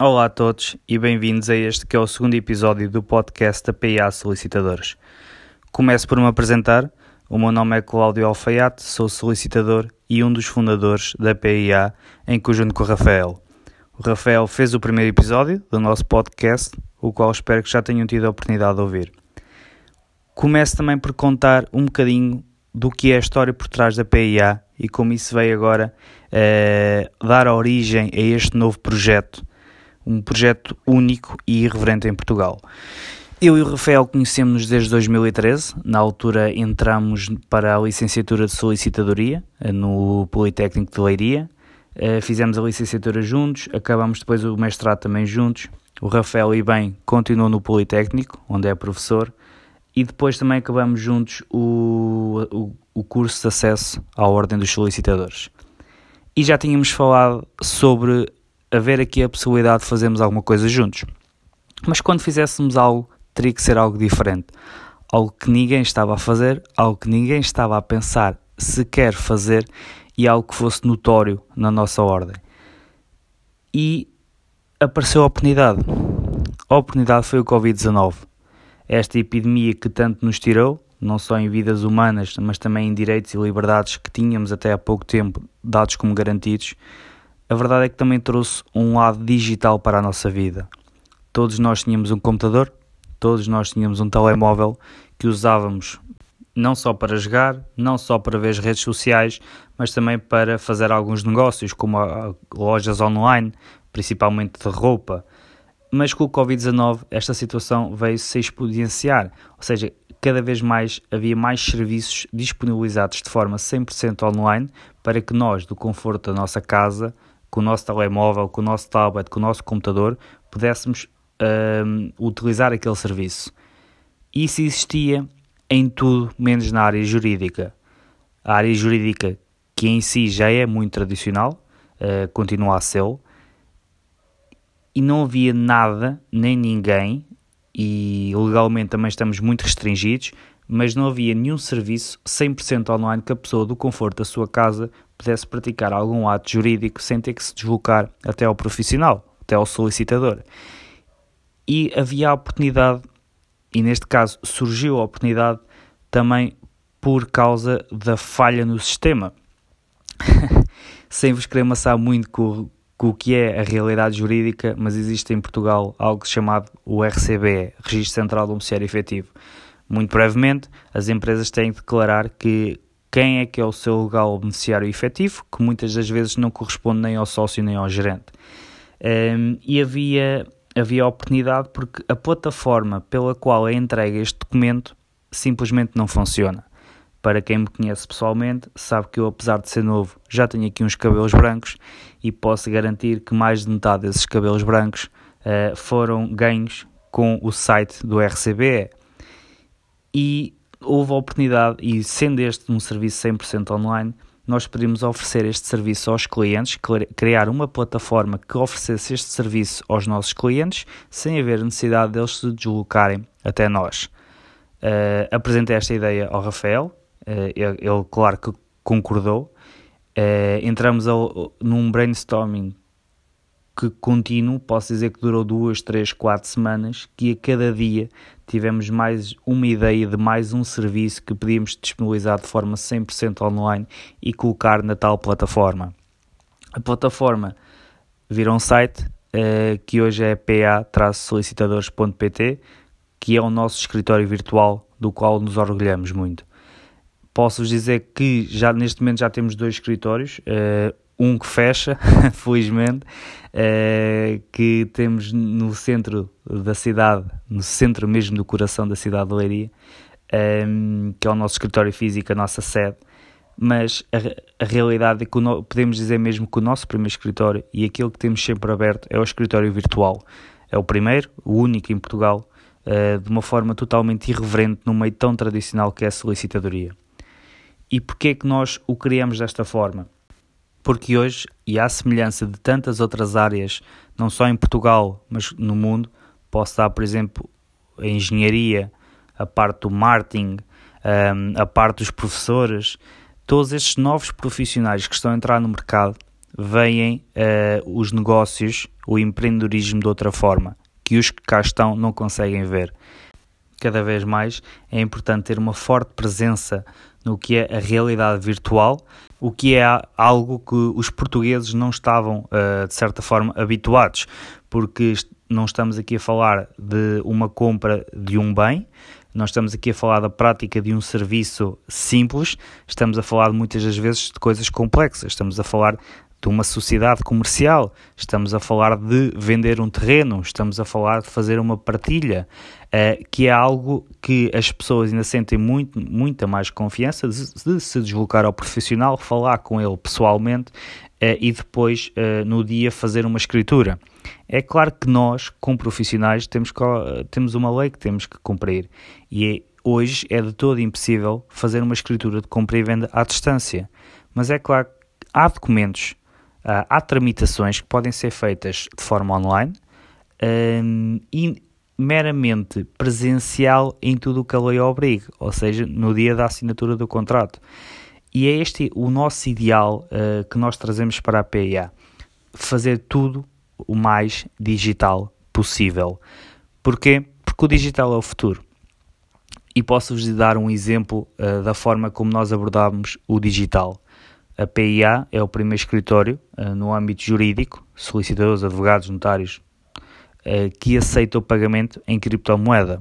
Olá a todos e bem-vindos a este que é o segundo episódio do podcast da PIA Solicitadores. Começo por me apresentar. O meu nome é Cláudio Alfaiate, sou solicitador e um dos fundadores da PIA em conjunto com o Rafael. O Rafael fez o primeiro episódio do nosso podcast, o qual espero que já tenham tido a oportunidade de ouvir. Começo também por contar um bocadinho do que é a história por trás da PIA e como isso veio agora eh, dar origem a este novo projeto um projeto único e irreverente em Portugal. Eu e o Rafael conhecemos-nos desde 2013, na altura entramos para a licenciatura de solicitadoria eh, no Politécnico de Leiria, eh, fizemos a licenciatura juntos, acabamos depois o mestrado também juntos. O Rafael, e bem, continuou no Politécnico, onde é professor, e depois também acabamos juntos o, o, o curso de acesso à Ordem dos Solicitadores. E já tínhamos falado sobre haver aqui a possibilidade de fazermos alguma coisa juntos. Mas quando fizéssemos algo, teria que ser algo diferente. Algo que ninguém estava a fazer, algo que ninguém estava a pensar se quer fazer e algo que fosse notório na nossa ordem. E apareceu a oportunidade. A oportunidade foi o Covid-19. Esta epidemia que tanto nos tirou, não só em vidas humanas, mas também em direitos e liberdades que tínhamos até há pouco tempo dados como garantidos, a verdade é que também trouxe um lado digital para a nossa vida. Todos nós tínhamos um computador, todos nós tínhamos um telemóvel que usávamos não só para jogar, não só para ver as redes sociais, mas também para fazer alguns negócios, como lojas online, principalmente de roupa. Mas com o Covid-19 esta situação veio se exponenciar, ou seja, cada vez mais havia mais serviços disponibilizados de forma 100% online para que nós, do conforto da nossa casa, com o nosso telemóvel, com o nosso tablet, com o nosso computador, pudéssemos um, utilizar aquele serviço. Isso existia em tudo, menos na área jurídica. A área jurídica, que em si já é muito tradicional, uh, continua a ser, e não havia nada, nem ninguém, e legalmente também estamos muito restringidos, mas não havia nenhum serviço 100% online que a pessoa do conforto da sua casa pudesse praticar algum ato jurídico sem ter que se deslocar até ao profissional, até ao solicitador. E havia a oportunidade, e neste caso surgiu a oportunidade também por causa da falha no sistema. sem vos querer amassar muito com, com o que é a realidade jurídica, mas existe em Portugal algo chamado o RCBE, Registro Central do Beneficiário Efetivo muito brevemente, as empresas têm de declarar que quem é que é o seu legal beneficiário efetivo, que muitas das vezes não corresponde nem ao sócio nem ao gerente. Um, e havia, havia oportunidade porque a plataforma pela qual é entregue este documento simplesmente não funciona. Para quem me conhece pessoalmente, sabe que eu, apesar de ser novo, já tenho aqui uns cabelos brancos e posso garantir que mais de metade desses cabelos brancos uh, foram ganhos com o site do RCBE e houve a oportunidade, e sendo este um serviço 100% online, nós podemos oferecer este serviço aos clientes, criar uma plataforma que oferecesse este serviço aos nossos clientes, sem haver necessidade deles se deslocarem até nós. Uh, apresentei esta ideia ao Rafael, uh, ele, ele, claro que concordou. Uh, entramos ao, num brainstorming que contínuo, posso dizer que durou duas, três, quatro semanas, que a cada dia tivemos mais uma ideia de mais um serviço que podíamos disponibilizar de forma 100% online e colocar na tal plataforma. A plataforma virou um site uh, que hoje é pa-solicitadores.pt, que é o nosso escritório virtual do qual nos orgulhamos muito. Posso-vos dizer que já neste momento já temos dois escritórios, uh, um que fecha, felizmente, uh, que temos no centro da cidade, no centro mesmo do coração da cidade de Leiria, ehm, que é o nosso escritório físico, a nossa sede, mas a, a realidade é que no, podemos dizer mesmo que o nosso primeiro escritório e aquilo que temos sempre aberto é o escritório virtual. É o primeiro, o único em Portugal, uh, de uma forma totalmente irreverente num meio tão tradicional que é a solicitadoria. E porquê é que nós o criamos desta forma? Porque hoje, e à semelhança de tantas outras áreas, não só em Portugal, mas no mundo, posso dar, por exemplo, a engenharia, a parte do marketing, a parte dos professores, todos estes novos profissionais que estão a entrar no mercado veem uh, os negócios, o empreendedorismo de outra forma, que os que cá estão não conseguem ver. Cada vez mais é importante ter uma forte presença no que é a realidade virtual, o que é algo que os portugueses não estavam, uh, de certa forma, habituados, porque não estamos aqui a falar de uma compra de um bem, nós estamos aqui a falar da prática de um serviço simples, estamos a falar muitas das vezes de coisas complexas, estamos a falar de uma sociedade comercial, estamos a falar de vender um terreno, estamos a falar de fazer uma partilha, uh, que é algo que as pessoas ainda sentem muito, muita mais confiança de, de se deslocar ao profissional, falar com ele pessoalmente uh, e depois, uh, no dia, fazer uma escritura. É claro que nós, como profissionais, temos, que, temos uma lei que temos que cumprir e é, hoje é de todo impossível fazer uma escritura de compra e venda à distância. Mas é claro que há documentos Uh, há tramitações que podem ser feitas de forma online um, e meramente presencial em tudo o que a lei obriga, ou seja, no dia da assinatura do contrato. E é este o nosso ideal uh, que nós trazemos para a PIA: fazer tudo o mais digital possível. Porquê? Porque o digital é o futuro. E posso-vos dar um exemplo uh, da forma como nós abordamos o digital. A PIA é o primeiro escritório uh, no âmbito jurídico, solicitadores, advogados, notários, uh, que aceita o pagamento em criptomoeda.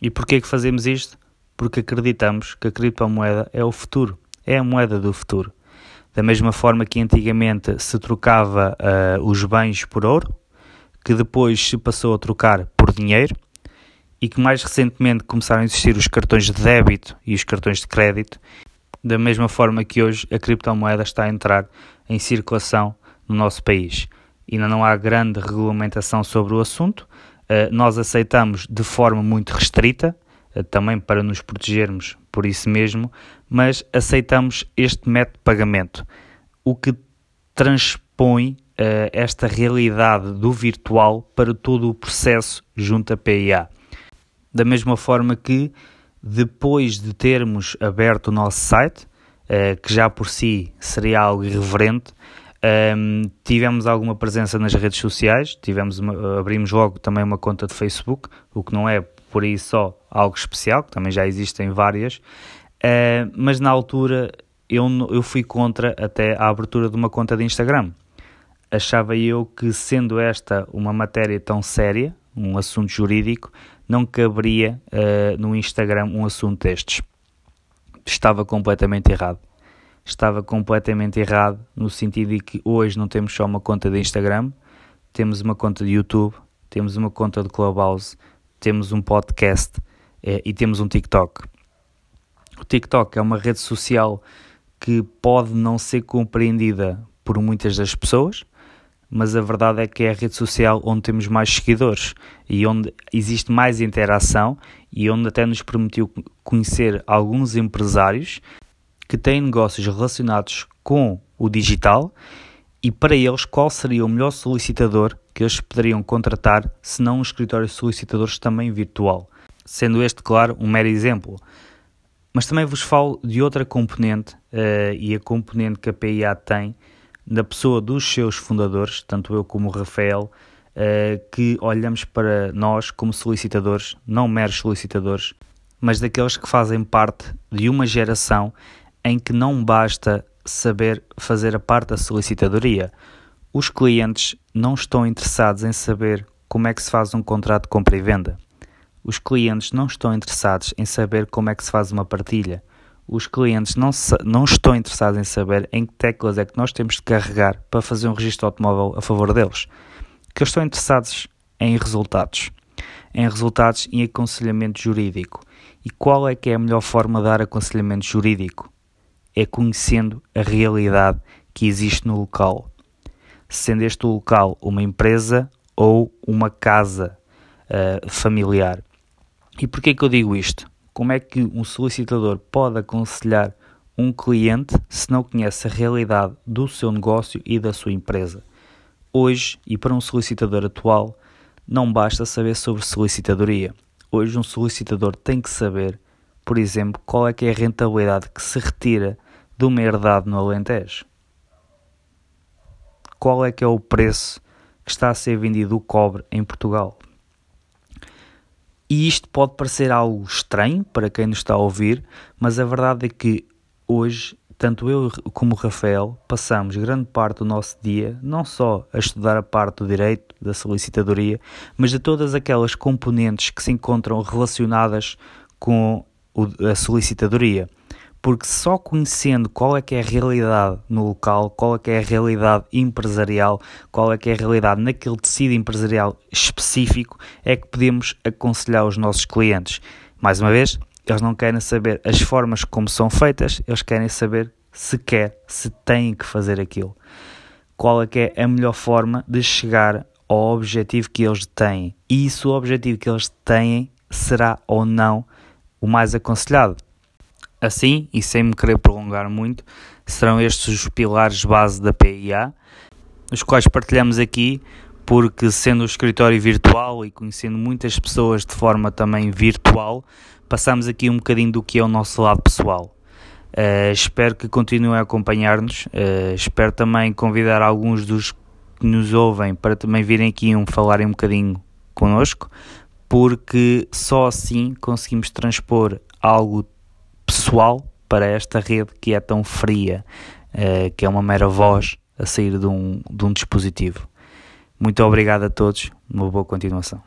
E porquê que fazemos isto? Porque acreditamos que a criptomoeda é o futuro, é a moeda do futuro. Da mesma forma que antigamente se trocava uh, os bens por ouro, que depois se passou a trocar por dinheiro, e que mais recentemente começaram a existir os cartões de débito e os cartões de crédito, da mesma forma que hoje a criptomoeda está a entrar em circulação no nosso país. Ainda não há grande regulamentação sobre o assunto, uh, nós aceitamos de forma muito restrita, uh, também para nos protegermos por isso mesmo, mas aceitamos este método de pagamento, o que transpõe uh, esta realidade do virtual para todo o processo junto à PIA. Da mesma forma que depois de termos aberto o nosso site, uh, que já por si seria algo irreverente, um, ehm, tivemos alguma presença nas redes sociais, tivemos uma, abrimos logo também uma conta de Facebook, o que não é por aí só algo especial, que também já existem várias, uh, mas na altura eu, eu fui contra até a abertura de uma conta de Instagram. Achava eu que, sendo esta uma matéria tão séria, um assunto jurídico, não caberia uh, no Instagram um assunto destes. Estava completamente errado. Estava completamente errado no sentido de que hoje não temos só uma conta de Instagram, temos uma conta de YouTube, temos uma conta de Clubhouse, temos um podcast uh, e temos um TikTok. O TikTok é uma rede social que pode não ser compreendida por muitas das pessoas, mas a verdade é que é a rede social onde temos mais seguidores e onde existe mais interação e onde até nos permitiu conhecer alguns empresários que têm negócios relacionados com o digital e para eles qual seria o melhor solicitador que eles poderiam contratar se não um escritório de solicitadores também virtual. Sendo este, claro, um mero exemplo. Mas também vos falo de outra componente uh, e a componente que a PIA tem na pessoa dos seus fundadores, tanto eu como o Rafael, uh, que olhamos para nós como solicitadores, não meros solicitadores, mas daqueles que fazem parte de uma geração em que não basta saber fazer a parte da solicitadoria. Os clientes não estão interessados em saber como é que se faz um contrato de compra e venda. Os clientes não estão interessados em saber como é que se faz uma partilha os clientes não, não estão interessados em saber em que teclas é que nós temos de carregar para fazer um registro automóvel a favor deles. Que eles estão interessados em resultados, em resultados em aconselhamento jurídico. E qual é que é a melhor forma de dar aconselhamento jurídico? É conhecendo a realidade que existe no local. Sendo este local uma empresa ou uma casa uh, familiar. E porquê que eu digo isto? Como é que um solicitador pode aconselhar um cliente se não conhece a realidade do seu negócio e da sua empresa? Hoje, e para um solicitador atual, não basta saber sobre solicitadoria. Hoje, um solicitador tem que saber, por exemplo, qual é que é a rentabilidade que se retira de uma herdade no Alentejo. qual é que é o preço que está a ser vendido o cobre em Portugal. E isto pode parecer algo estranho para quem nos está a ouvir, mas a verdade é que hoje, tanto eu como o Rafael, passamos grande parte do nosso dia não só a estudar a parte do direito, da solicitadoria, mas de todas aquelas componentes que se encontram relacionadas com a solicitadoria porque só conhecendo qual é que é a realidade no local, qual é que é a realidade empresarial, qual é que é a realidade naquele tecido empresarial específico, é que podemos aconselhar os nossos clientes. Mais uma vez, eles não querem saber as formas como são feitas, eles querem saber se quer, se têm que fazer aquilo. Qual é que é a melhor forma de chegar ao objetivo que eles têm e se o objetivo que eles têm será ou não o mais aconselhado. Assim, e sem me querer prolongar muito, serão estes os pilares base da PIA, os quais partilhamos aqui, porque sendo o escritório virtual e conhecendo muitas pessoas de forma também virtual, passamos aqui um bocadinho do que é o nosso lado pessoal. Uh, espero que continuem a acompanhar-nos. Uh, espero também convidar alguns dos que nos ouvem para também virem aqui um falarem um bocadinho connosco, porque só assim conseguimos transpor algo pessoal para esta rede que é tão fria, uh, que é uma mera voz a sair de um, de um dispositivo. Muito obrigado a todos, uma boa continuação.